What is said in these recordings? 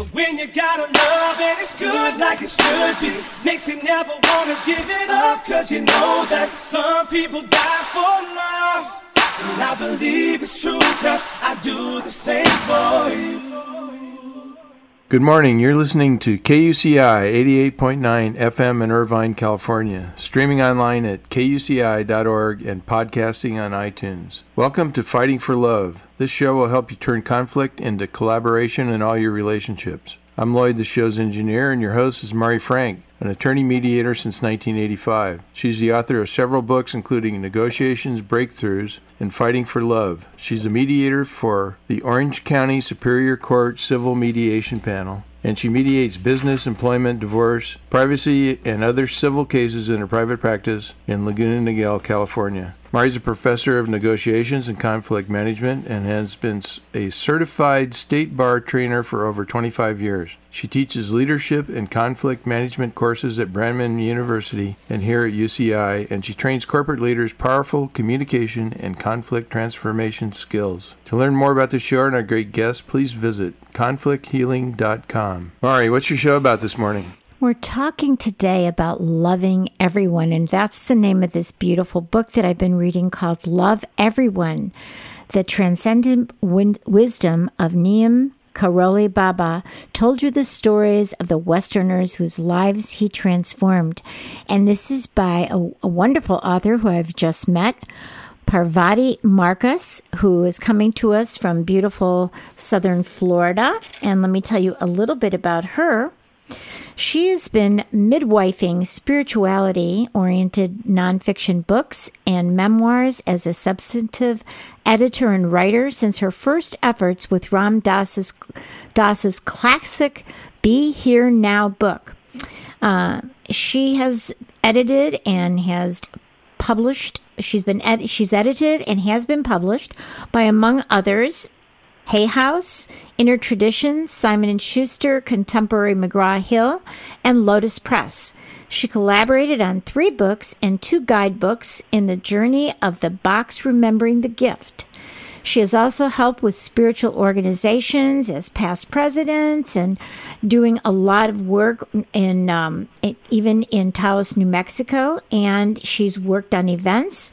But when you gotta love and it's good like it should be, makes you never wanna give it up. Cause you know that some people die for love. And I believe it's true, cause I do the same for you. Good morning. You're listening to KUCI 88.9 FM in Irvine, California, streaming online at kuci.org and podcasting on iTunes. Welcome to Fighting for Love. This show will help you turn conflict into collaboration in all your relationships. I'm Lloyd, the show's engineer, and your host is Mari Frank, an attorney mediator since 1985. She's the author of several books, including Negotiations, Breakthroughs, and Fighting for Love. She's a mediator for the Orange County Superior Court Civil Mediation Panel, and she mediates business, employment, divorce, privacy, and other civil cases in her private practice in Laguna Niguel, California. Mari's a professor of negotiations and conflict management and has been a certified state bar trainer for over 25 years. She teaches leadership and conflict management courses at Brandman University and here at UCI, and she trains corporate leaders powerful communication and conflict transformation skills. To learn more about the show and our great guests, please visit conflicthealing.com. Mari, what's your show about this morning? We're talking today about loving everyone, and that's the name of this beautiful book that I've been reading called Love Everyone The Transcendent Win- Wisdom of Neem Karoli Baba told you the stories of the Westerners whose lives he transformed. And this is by a, a wonderful author who I've just met. Parvati Markus, who is coming to us from beautiful southern Florida. And let me tell you a little bit about her. She has been midwifing spirituality oriented nonfiction books and memoirs as a substantive editor and writer since her first efforts with Ram Dass's, Dass's classic Be Here Now book. Uh, she has edited and has published. She's been ed- she's edited and has been published by, among others, Hay House, Inner Traditions, Simon and Schuster, Contemporary McGraw Hill, and Lotus Press. She collaborated on three books and two guidebooks in the journey of the box Remembering the Gift. She has also helped with spiritual organizations as past presidents and doing a lot of work in um, even in Taos, New Mexico. And she's worked on events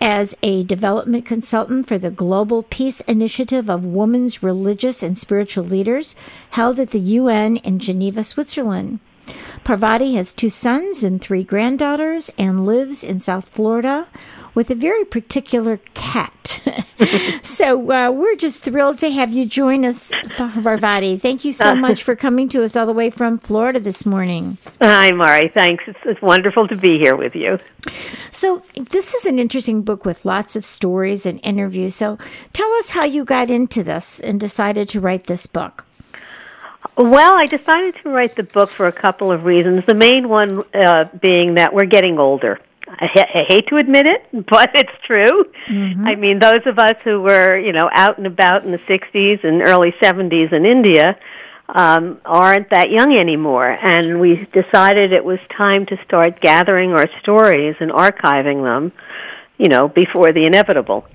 as a development consultant for the Global Peace Initiative of Women's Religious and Spiritual Leaders held at the UN in Geneva, Switzerland. Parvati has two sons and three granddaughters and lives in South Florida with a very particular cat. so uh, we're just thrilled to have you join us, Parvati. Thank you so much for coming to us all the way from Florida this morning. Hi, Mari. Thanks. It's, it's wonderful to be here with you. So, this is an interesting book with lots of stories and interviews. So, tell us how you got into this and decided to write this book. Well, I decided to write the book for a couple of reasons. The main one uh, being that we're getting older. I, ha- I hate to admit it, but it's true. I mean, those of us who were, you know, out and about in the 60s and early 70s in India um, aren't that young anymore. And we decided it was time to start gathering our stories and archiving them, you know, before the inevitable.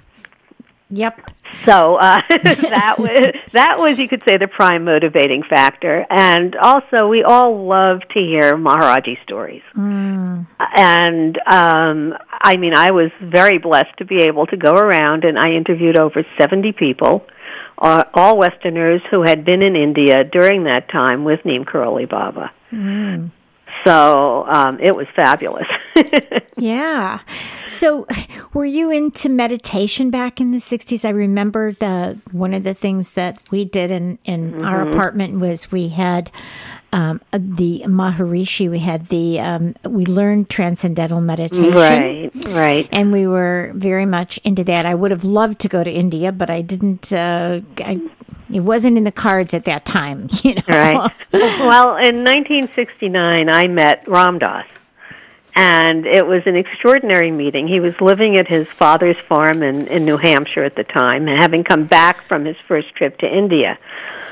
Yep. So uh, that was that was you could say the prime motivating factor, and also we all love to hear Maharaji stories. And um, I mean, I was very blessed to be able to go around and I interviewed over seventy people, uh, all Westerners who had been in India during that time with Neem Karoli Baba. So um, it was fabulous. Yeah. So, were you into meditation back in the 60s? I remember the one of the things that we did in, in our apartment was we had um, the Maharishi, we had the, um, we learned transcendental meditation. right, right. And we were very much into that. I would have loved to go to India, but I didn't. Uh, I, It wasn't in the cards at that time, you know. Right. well, in 1969, I met Ram Dass, and it was an extraordinary meeting. He was living at his father's farm in, in New Hampshire at the time, and having come back from his first trip to India.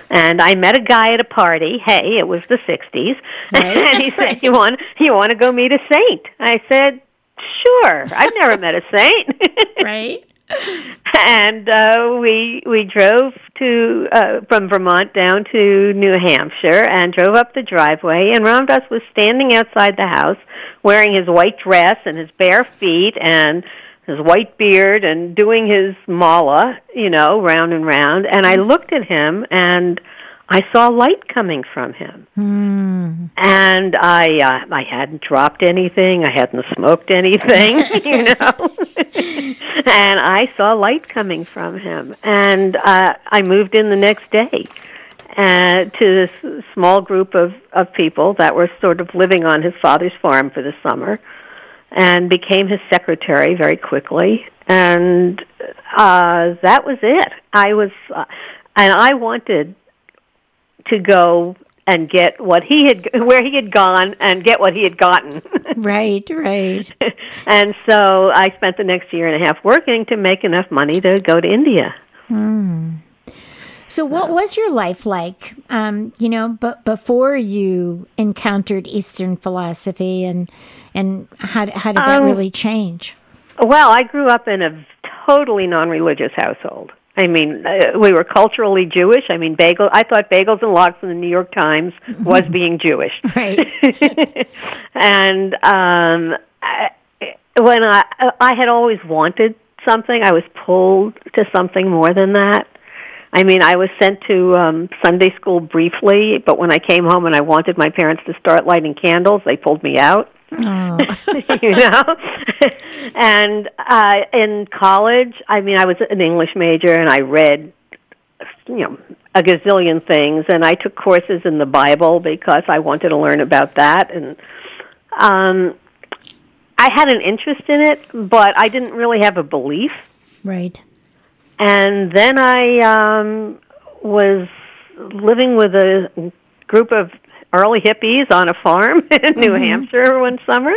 And I met a guy at a party. Hey, it was the 60s. Right. and he said, "You want you want to go meet a saint?" I said, "Sure. I've never met a saint." right? And uh, we we drove to uh, from Vermont down to New Hampshire and drove up the driveway. And Ram Dass was standing outside the house, wearing his white dress and his bare feet and his white beard and doing his mala, you know, round and round. And I looked at him and I saw light coming from him. And I uh, I hadn't dropped anything, I hadn't smoked anything, you know. and I saw light coming from him. And uh, I moved in the next day uh, to this small group of, of people that were sort of living on his father's farm for the summer and became his secretary very quickly. And uh, that was it. I was, uh, and I wanted to go and get what he had, where he had gone, and get what he had gotten. Right, right. and so I spent the next year and a half working to make enough money to go to India. So, what was your life like? Um, you know, but before you encountered Eastern philosophy, and and how how did that Um, really change? Well, I grew up in a totally non-religious household. I mean, uh, we were culturally Jewish. I mean, bagel. I thought bagels and lox in the New York Times was being Jewish. Right. and um, I, when I I had always wanted something, I was pulled to something more than that. I mean, I was sent to um, Sunday school briefly, but when I came home and I wanted my parents to start lighting candles, they pulled me out. Oh, you know? And uh in college i mean i was an english major and i read you know a gazillion things and i took courses in the bible because i wanted to learn about that and um i had an interest in it but i didn't really have a belief. Right. and then I um, was living with a group of early hippies on a farm in New Hampshire one summer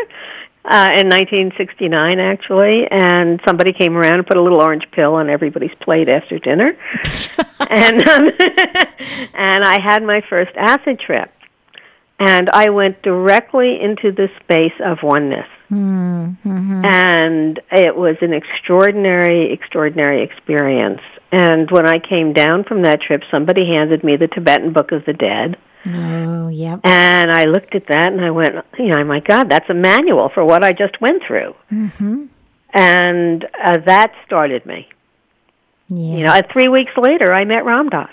uh, in 1969, actually. And somebody came around and put a little orange pill on everybody's plate after dinner, and um, and I had my first acid trip, and I went directly into the space of oneness and it was an extraordinary, extraordinary experience. And when I came down from that trip, somebody handed me the Tibetan Book of the Dead. Oh, yep. And I looked at that and I went, you know, my God, that's a manual for what I just went through. Mm-hmm. And uh, that started me. Yeah. You know, three weeks later, I met Ram Dass.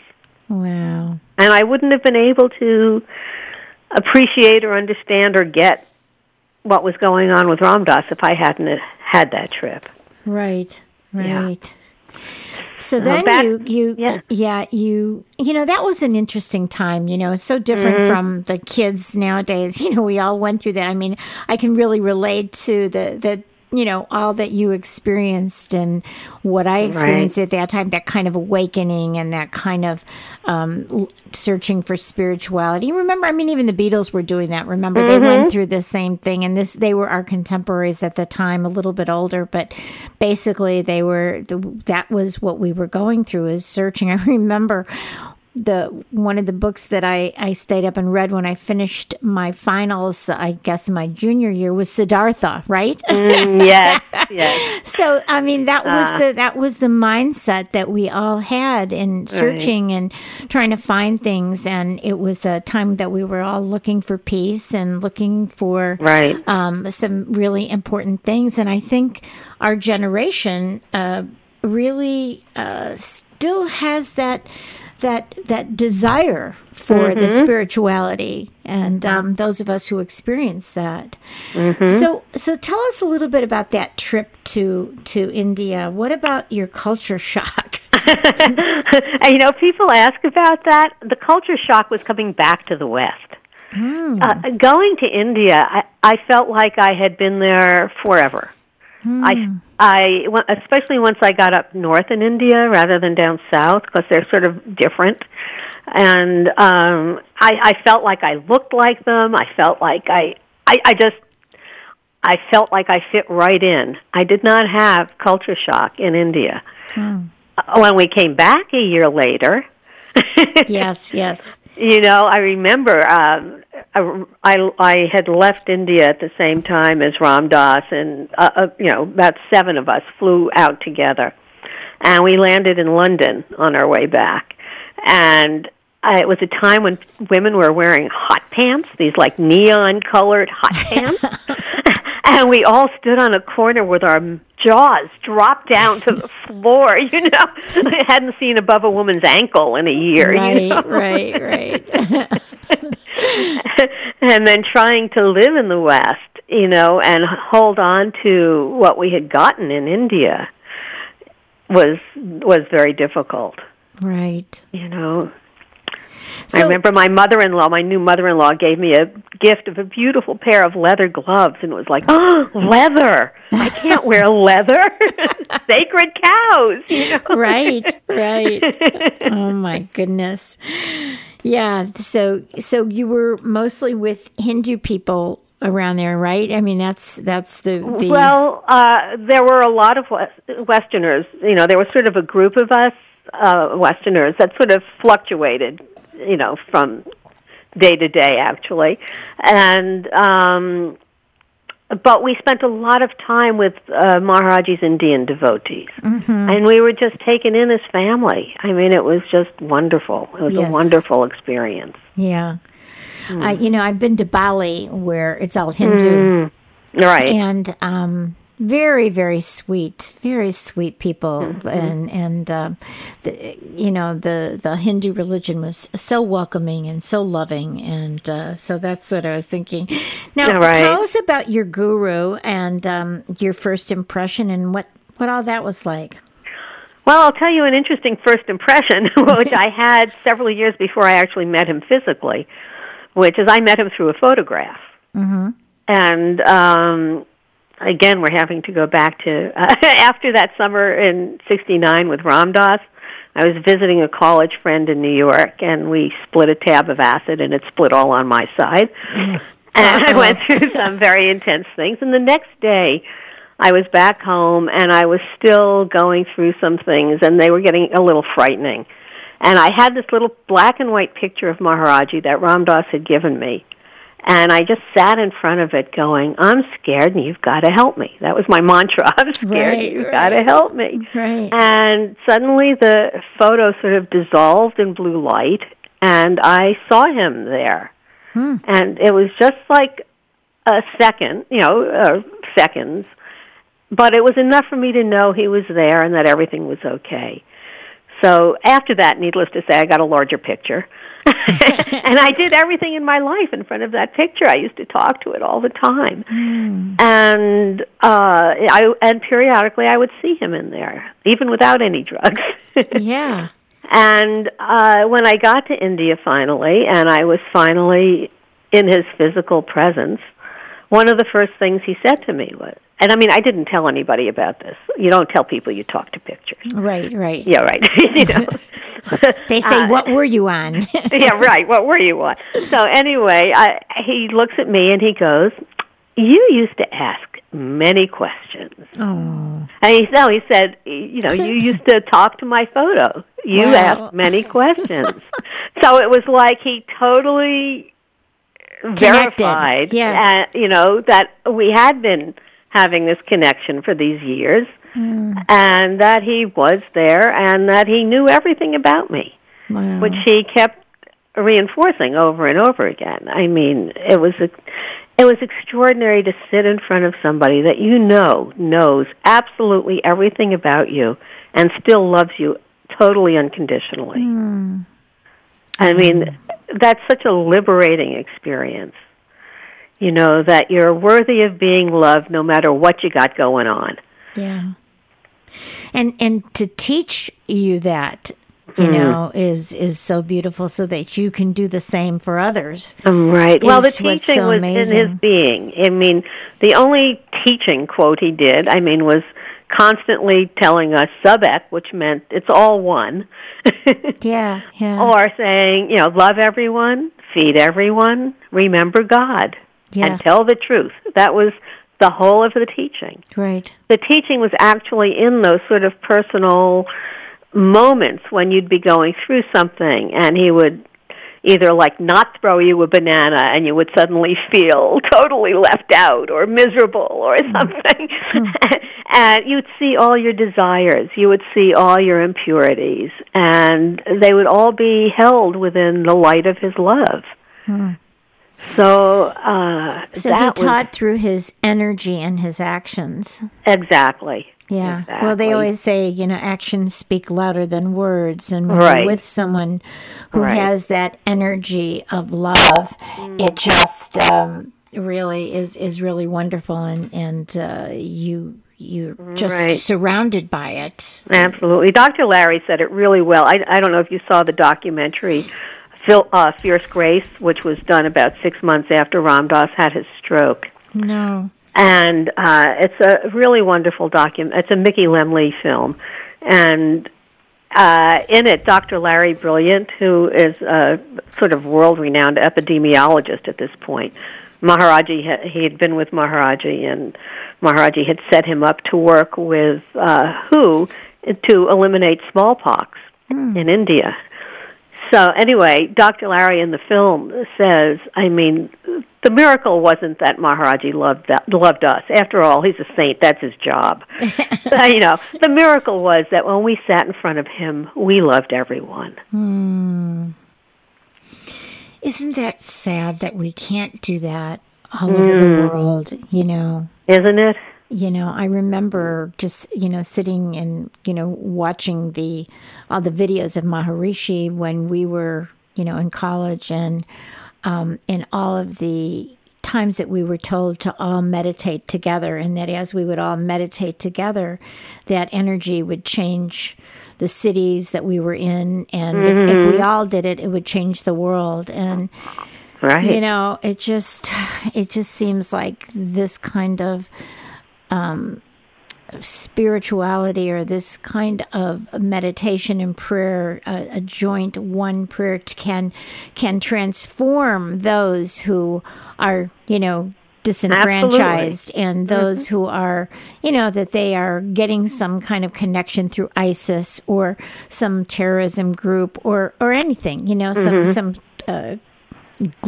Wow. And I wouldn't have been able to appreciate or understand or get what was going on with Ram Dass if I hadn't had that trip. Right. Yeah. So then back- you you yeah. yeah. you you know that was an interesting time you know so different Mm-hmm. from the kids nowadays you know we all went through that I mean I can really relate to the the you know all that you experienced and what I experienced at that time that kind of awakening and that kind of um, searching for spirituality. Remember I mean even the Beatles were doing that. Remember they Mm-hmm. went through the same thing and this they were our contemporaries at the time a little bit older but basically they were the, that was what we were going through is searching. I remember the one of the books that I, I stayed up and read when I finished my finals, I guess my junior year was Siddhartha, right? Mm, yes, yes. so I mean that was Ah. the that was the mindset that we all had in searching and trying to find things, and it was a time that we were all looking for peace and looking for Right. um, some really important things. And I think our generation uh, really uh, still has that that that desire for the spirituality, and um, those of us who experience that. So, so tell us a little bit about that trip to to India. What about your culture shock? You know, people ask about that. The culture shock was coming back to the West. Uh, going to India, I, I felt like I had been there forever. I, I, especially once I got up north in India rather than down south, because they're sort of different. And um, I, I felt like I looked like them. I felt like I, I, I just, I felt like I fit right in. I did not have culture shock in India. Uh, When we came back a year later, Yes, yes. you know, I remember um, I, I I had left India at the same time as Ram Dass, and uh, uh, you know, about seven of us flew out together, and we landed in London on our way back, and. Uh, it was a time when women were wearing hot pants, these like neon colored hot pants. and we all stood on a corner with our jaws dropped down to the floor, you know. I hadn't seen above a woman's ankle in a year, Right, you know. right, right. and then trying to live in the West, you know, and hold on to what we had gotten in India was was very difficult, right. you know. I remember my mother-in-law, my new mother-in-law gave me a gift of a beautiful pair of leather gloves and it was like, "Oh, leather. I can't wear leather. Sacred cows." You know? right, right. Oh my goodness. Yeah. So, so you were mostly with Hindu people around there, right? I mean, that's that's the, the Well, uh, there were a lot of Westerners. You know, there was sort of a group of us uh, Westerners that sort of fluctuated. You know, from day to day, actually, and um, but we spent a lot of time with uh, Maharaji's Indian devotees, and we were just taken in as family. I mean, it was just wonderful. It was Yes. a wonderful experience. yeah. Hmm. I, you know, I've been to Bali where it's all Hindu, Right. and um, very, very sweet, very sweet people, Mm-hmm. and and um, the, you know the the Hindu religion was so welcoming and so loving, and uh, so that's what I was thinking. Now, right. tell us about your guru and um, your first impression and what what all that was like. Well, I'll tell you an interesting first impression, which I had several years before I actually met him physically, which is I met him through a photograph. Mm-hmm. And um, again, we're having to go back to uh, after that summer in '69 with Ram Dass. I was visiting a college friend in New York, and we split a tab of acid, and it split all on my side. and I went through some very intense things. And the next day, I was back home, and I was still going through some things, and they were getting a little frightening. And I had this little black and white picture of Maharaji that Ram Dass had given me. And I just sat in front of it going, I'm scared and you've got to help me. That was my mantra. I'm scared Right, and you've right. got to help me. Right. And suddenly the photo sort of dissolved in blue light and I saw him there. And it was just like a second, you know, uh, seconds. But it was enough for me to know he was there and that everything was okay. So after that, needless to say, I got a larger picture. and I did everything in my life in front of that picture. I used to talk to it all the time. And uh I and periodically I would see him in there, even without any drugs. Yeah. And uh, when I got to India finally, and I was finally in his physical presence, one of the first things he said to me was, and I mean, I didn't tell anybody about this. You don't tell people you talk to pictures. Right. Right. Yeah, right. you know. They say, Uh, "What were you on?" yeah, right. What were you on? So anyway, I, he looks at me and he goes, "You used to ask many questions." oh. And he no, he said, "You know, you used to talk to my photo. You Wow. asked many questions." so it was like he totally Connected. verified, Yeah. uh, you know, that we had been having this connection for these years, Hmm. and that he was there, and that he knew everything about me Wow. which he kept reinforcing over and over again. I mean, it was a, it was extraordinary to sit in front of somebody that you know knows absolutely everything about you and still loves you totally unconditionally. I mean, that's such a liberating experience. You know that you're worthy of being loved no matter what you got going on. Yeah. And and to teach you that you mm. know, is is so beautiful, so that you can do the same for others. Um, right. Well, the teaching so was in his being. I mean, the only teaching quote he did, I mean, was constantly telling us sub ek, which meant it's all one. Yeah, yeah, or saying, you know, love everyone, feed everyone, remember God, Yeah. and tell the truth. That was the whole of the teaching. right. The teaching was actually in those sort of personal moments when you'd be going through something and he would either like not throw you a banana and you would suddenly feel totally left out or miserable or mm-hmm. something. Mm-hmm. And you'd see all your desires. You would see all your impurities. And they would all be held within the light of his love. Hmm. So uh So that he was- taught through his energy and his actions. exactly Yeah. Well, they always say, you know, actions speak louder than words. And when Right. you're with someone who Right. has that energy of love, it just um, really is is really wonderful, and and uh, you you're just Right. surrounded by it. Absolutely. Dr. Larry said it really well. I, I don't know if you saw the documentary Phil, uh, Fierce Grace, which was done about six months after Ram Dass had his stroke. No. And uh, it's a really wonderful document. It's a Mickey Lemle film. And uh, in it, Dr. Larry Brilliant, who is a sort of world-renowned epidemiologist at this point, Maharaji, he had been with Maharaji, and Maharaji had set him up to work with uh, WHO to eliminate smallpox in India. So anyway, Dr. Larry in the film says, I mean, the miracle wasn't that Maharaji loved that, loved us. After all, he's a saint. That's his job. Uh, you know, the miracle was that when we sat in front of him, we loved everyone. Isn't that sad that we can't do that all over the world? You know. Isn't it? you know i remember just you know sitting and you know watching the all the videos of maharishi when we were you know in college and um and all of the times that we were told to all meditate together and that as we would all meditate together that energy would change the cities that we were in and if, if we all did it it would change the world and Right. you know it just it just seems like this kind of um, spirituality or this kind of meditation and prayer a, a joint one prayer t- can can transform those who are you know disenfranchised and those who are you know that they are getting some kind of connection through ISIS or some terrorism group or or anything you know some some uh,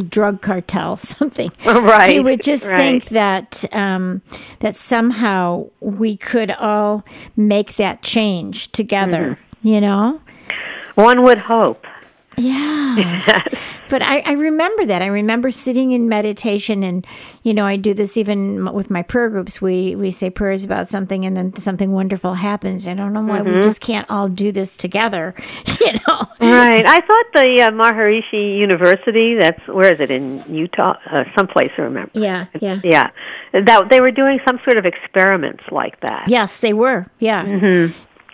drug cartel something Right, you would just right. think that um, that somehow we could all make that change together Mm-hmm. you know One would hope. Yeah. but I, I remember that. I remember sitting in meditation, and you know, I do this even with my prayer groups. We we say prayers about something, and then something wonderful happens. I don't know why Mm-hmm. we just can't all do this together. You know. Right. I thought the uh, Maharishi University, that's, where is it, in Utah? Uh, someplace, I remember. Yeah. Yeah. Yeah. That they were doing some sort of experiments like that. Yes, they were. Yeah.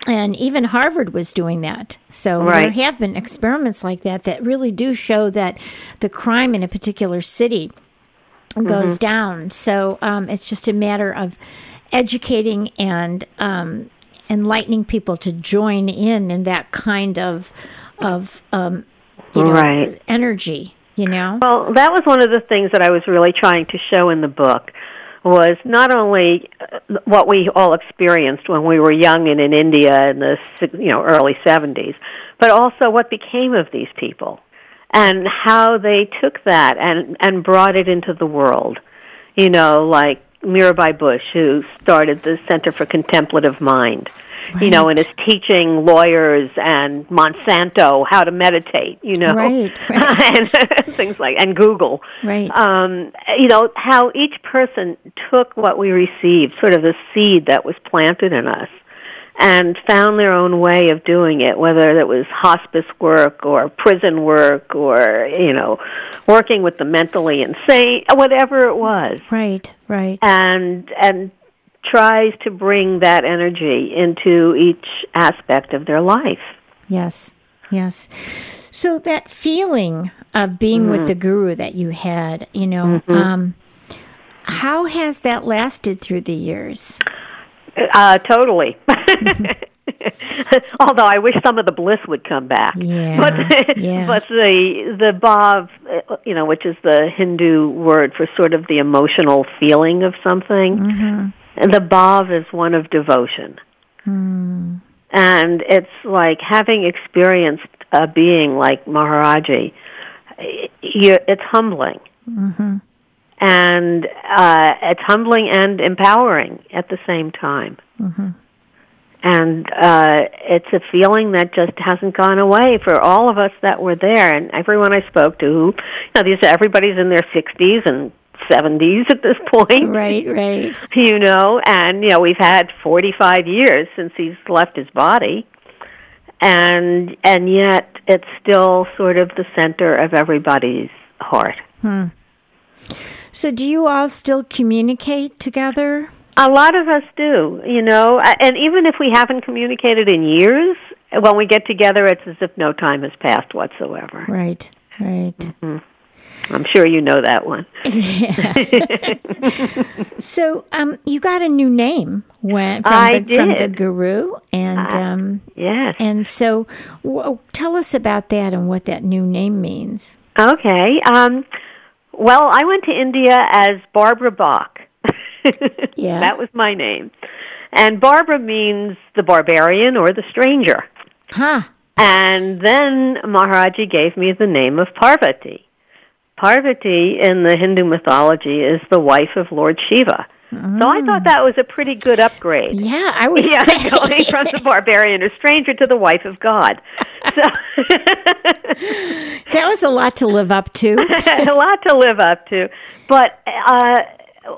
And even Harvard was doing that. So there have been experiments like that that really do show that the crime in a particular city goes down. So um, it's just a matter of educating and um, enlightening people to join in in that kind of of um, you know Right. energy. You know. Well, that was one of the things that I was really trying to show in the book was not only uh, what we all experienced when we were young and in India in the you know early 70s, but also what became of these people and how they took that and and brought it into the world. You know, like Mirabai Bush who started the Center for Contemplative Mind. You know, and is teaching lawyers and Monsanto how to meditate, you know. Right, and things like and Google. Right. Um, you know how each person took what we received, sort of the seed that was planted in us, and found their own way of doing it. Whether it was hospice work or prison work or you know working with the mentally insane, whatever it was, Right. Right. and and tries to bring that energy into each aspect of their life. Yes. Yes. So that feeling of being Mm-hmm. with the guru that you had, you know, um, how has that lasted through the years? Uh, totally. Although I wish some of the bliss would come back. Yeah, But, yeah. but the the bhav, uh, you know, which is the Hindu word for sort of the emotional feeling of something, Mm-hmm. And the bhav is one of devotion. Hmm. And it's like having experienced a being like Maharaji. It's humbling. Mm-hmm. And uh, it's humbling and empowering at the same time Mm-hmm. and uh it's a feeling that just hasn't gone away for all of us that were there and everyone I spoke to who you know these everybody's in their 60s and 70s at this point Right, right. you know and you know we've had 45 years since he's left his body and and yet it's still sort of the center of everybody's heart hmm. So do you all still communicate together? A lot of us do, you know, and even if we haven't communicated in years, when we get together, it's as if no time has passed whatsoever. Right, right. Mm-hmm. I'm sure you know that one. So um, you got a new name when, from, I the, from the guru, and um, Yes. and so w- tell us about that and what that new name means. Okay. Um, well, I went to India as Barbara Bach. Yeah. That was my name. And Barbara means the barbarian or the stranger. Huh. And then Maharaji gave me the name of Parvati. Parvati in the Hindu mythology is the wife of Lord Shiva. So I thought that was a pretty good upgrade. Yeah, I would Yeah, say. going from the barbarian or stranger to the wife of God. So that was a lot to live up to. a lot to live up to. But uh,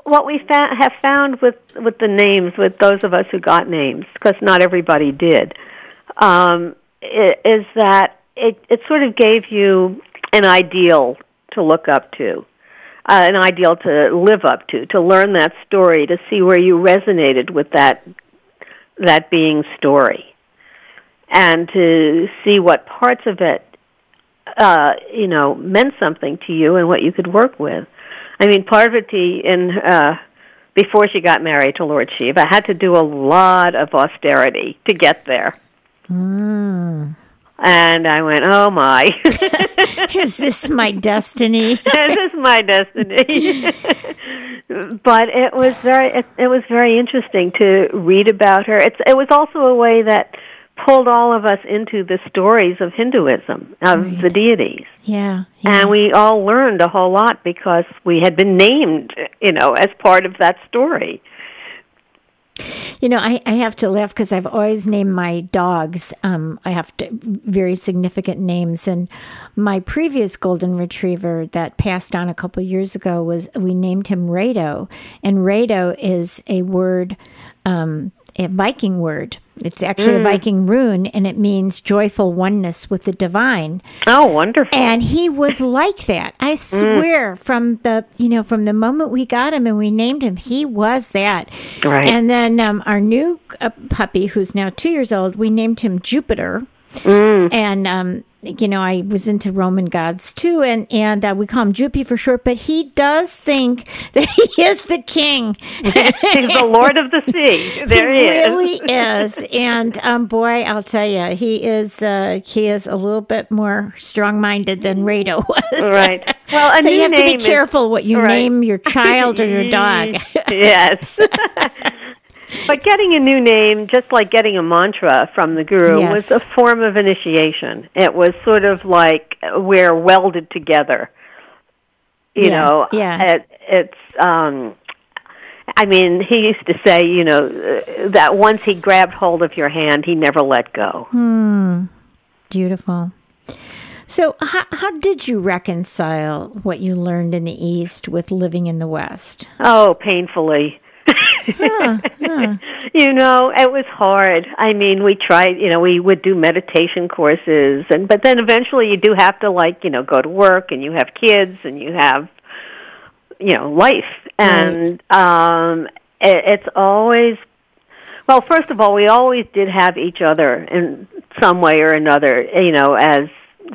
what we fa- have found with with the names, with those of us who got names, because not everybody did, um, is that it it sort of gave you an ideal to look up to. Uh, an ideal to live up to, to learn that story, to see where you resonated with that that being's story, and to see what parts of it uh, you know, meant something to you and what you could work with. I mean, Parvati, in uh, before she got married to Lord Shiva, had to do a lot of austerity to get there. And I went, oh my, Is this my destiny? this is my destiny. but it was very, it, it was very interesting to read about her. It's, it was also a way that pulled all of us into the stories of Hinduism, of the deities. Yeah. yeah. And we all learned a whole lot because we had been named, you know, as part of that story. You know, I, I have to laugh because I've always named my dogs. Um, I have to, very significant names, and my previous golden retriever that passed on a couple years ago was we named him Rado, and Rado is a word, um, a Viking word. It's actually a Viking rune, and it means joyful oneness with the divine. Oh, wonderful. And he was like that. I swear from the, you know, from the moment we got him and we named him, he was that. Right. And then um, our new uh, puppy, who's now two years old, we named him Jupiter. Mm. And, um, you know, I was into Roman gods too, and and uh, we call him Jupy for short. But he does think that he is the king. He's the Lord of the Sea. There he, he is. really is. And um, boy, I'll tell you, he is uh, he is a little bit more strong minded than Rado was. Right. Well, a so you have to be name is- careful what you Right. name your child or your dog. yes. But getting a new name, just like getting a mantra from the guru, Yes. was a form of initiation. It was sort of like we're welded together. You Yeah, know, yeah. It, it's. um I mean, he used to say, you know, that once he grabbed hold of your hand, he never let go. Hmm. Beautiful. So, how, how did you reconcile what you learned in the East with living in the West? Oh, painfully. You know, it was hard. I mean, we tried, you know, we would do meditation courses and but then eventually you do have to like, you know, go to work and you have kids and you have you know, life. And um it, it's always well, first of all, we always did have each other and some way or another, you know, as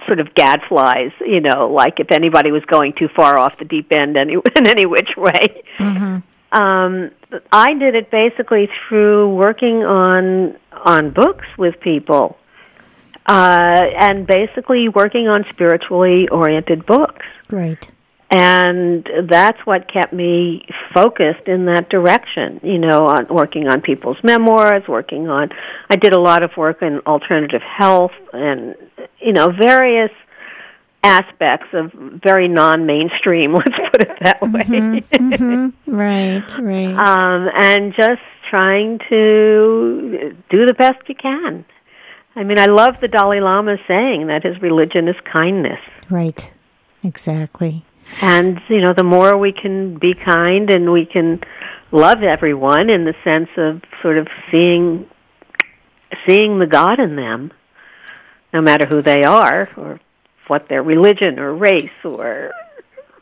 sort of gadflies, you know, like if anybody was going too far off the deep end any, in any which way. Um, I did it basically through working on on books with people, uh, and basically working on spiritually oriented books. Right. And that's what kept me focused in that direction, you know, on working on people's memoirs, working on, I did a lot of work in alternative health and, you know, various aspects of very non-mainstream, let's put it that way. Mm-hmm. Right, right. um, and just trying to do the best you can. I mean, I love the Dalai Lama saying that his religion is kindness. right. Exactly. And, you know, the more we can be kind and we can love everyone in the sense of sort of seeing seeing the God in them, no matter who they are or what their religion or race or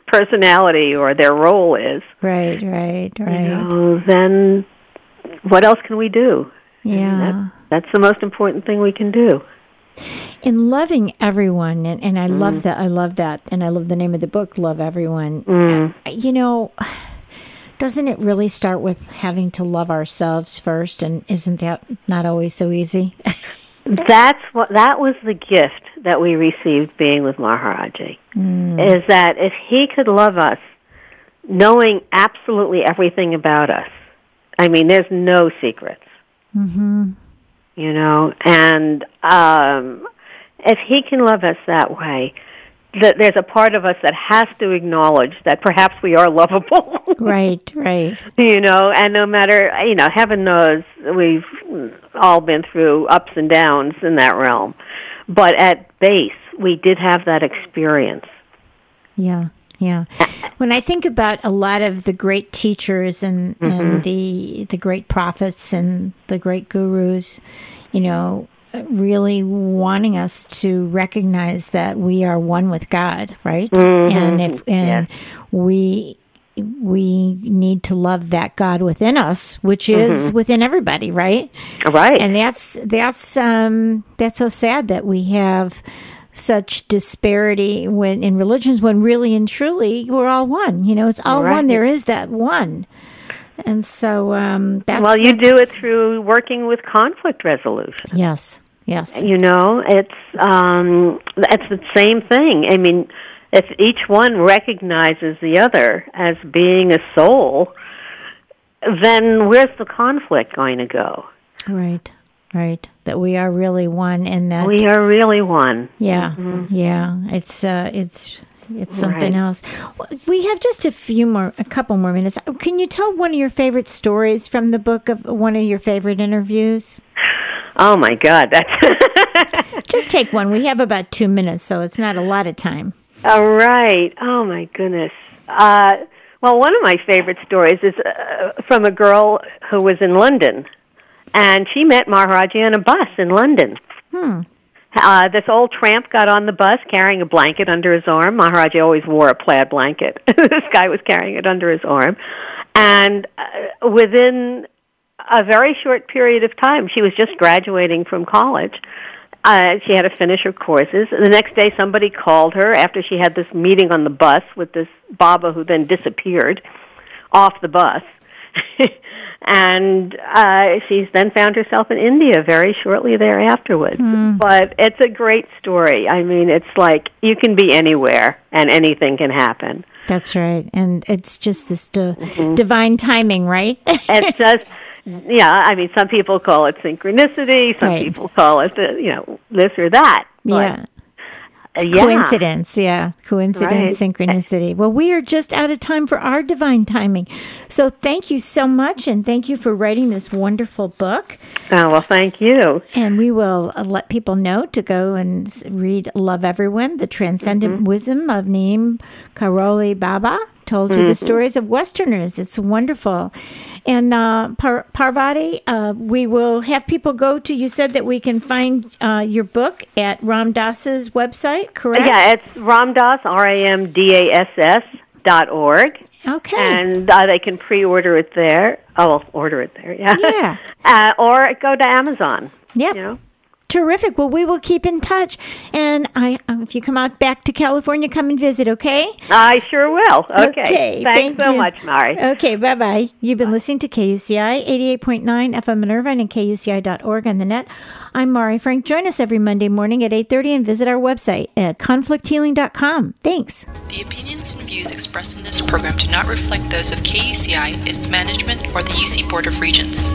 personality or their role is, Right, right, right. you know, then what else can we do? yeah. That, that's the most important thing we can do. in loving everyone and, and i love that i love that and i love the name of the book love everyone Mm. You know doesn't it really start with having to love ourselves first and isn't that not always so easy That's what that was the gift that we received being with Maharaji. Is that if he could love us, knowing absolutely everything about us. I mean, there's no secrets. Mm-hmm. You know, and um, if he can love us that way, that there's a part of us that has to acknowledge that perhaps we are lovable. right right you know, and no matter, you know, heaven knows we've all been through ups and downs in that realm. But at base, we did have that experience. Yeah, yeah. When I think about a lot of the great teachers and, and mm-hmm. the the great prophets and the great gurus, you know, really wanting us to recognize that we are one with God, right? Mm-hmm. And if and we we need to love that God within us, which is within everybody, right? Right. and that's that's um that's so sad that we have such disparity when in religions when really and truly we're all one you know it's all Right. one there is that one and so um that's well, you do it through working with conflict resolution. yes yes You know, it's um, it's the same thing. I mean, if each one recognizes the other as being a soul, then where's the conflict going to go? right right that we are really one and that We are really one. yeah yeah it's uh it's it's something Right. else. We have just a few more, a couple more minutes. Can you tell one of your favorite stories from the book of one of your favorite interviews? Oh my God, that's Just take one. We have about two minutes, so it's not a lot of time. All right. Oh my goodness. Uh, well, one of my favorite stories is uh, from a girl who was in London, and she met Maharaji on a bus in London. Uh, this old tramp got on the bus carrying a blanket under his arm. Maharaji always wore a plaid blanket. this guy was carrying it under his arm. And uh, within a very short period of time, she was just graduating from college. Uh, she had to finish her courses. The next day, somebody called her after she had this meeting on the bus with this Baba who then disappeared off the bus. and uh, she's then found herself in India very shortly thereafterwards. But it's a great story. I mean, it's like you can be anywhere and anything can happen. That's right. And it's just this di- divine timing, right? It's just, yeah, I mean, some people call it synchronicity, some Right. people call it, the, you know, this or that. Yeah. uh, yeah. Coincidence, yeah. Coincidence, Right. synchronicity. Well, we are just out of time for our divine timing. So thank you so much, and thank you for writing this wonderful book. Oh, well, thank you. And we will uh, let people know to go and read Love Everyone, the transcendent wisdom of Neem Karoli Baba, told through the stories of Westerners. It's wonderful. And uh, Par- Parvati, uh, we will have people go to, you said that we can find uh, your book at Ram Dass's website, correct? Yeah, it's Ramdas, R-A-M-D-A-S-S dot org. Okay. And uh, they can pre-order it there. Oh, well, order it there, yeah. Yeah. uh, or go to Amazon. Yep. You know? Terrific. Well, we will keep in touch. And I, um, if you come out back to California, come and visit, okay? I sure will. Okay. Okay, Thanks thank so you. much, Mari. Okay, bye bye. You've been listening to KUCI 88.9 FM in Irvine and KUCI.org on the net. I'm Mari Frank. Join us every Monday morning at 8.30 and visit our website at conflicthealing.com. Thanks. The opinions and views expressed in this program do not reflect those of KUCI, its management, or the UC Board of Regents.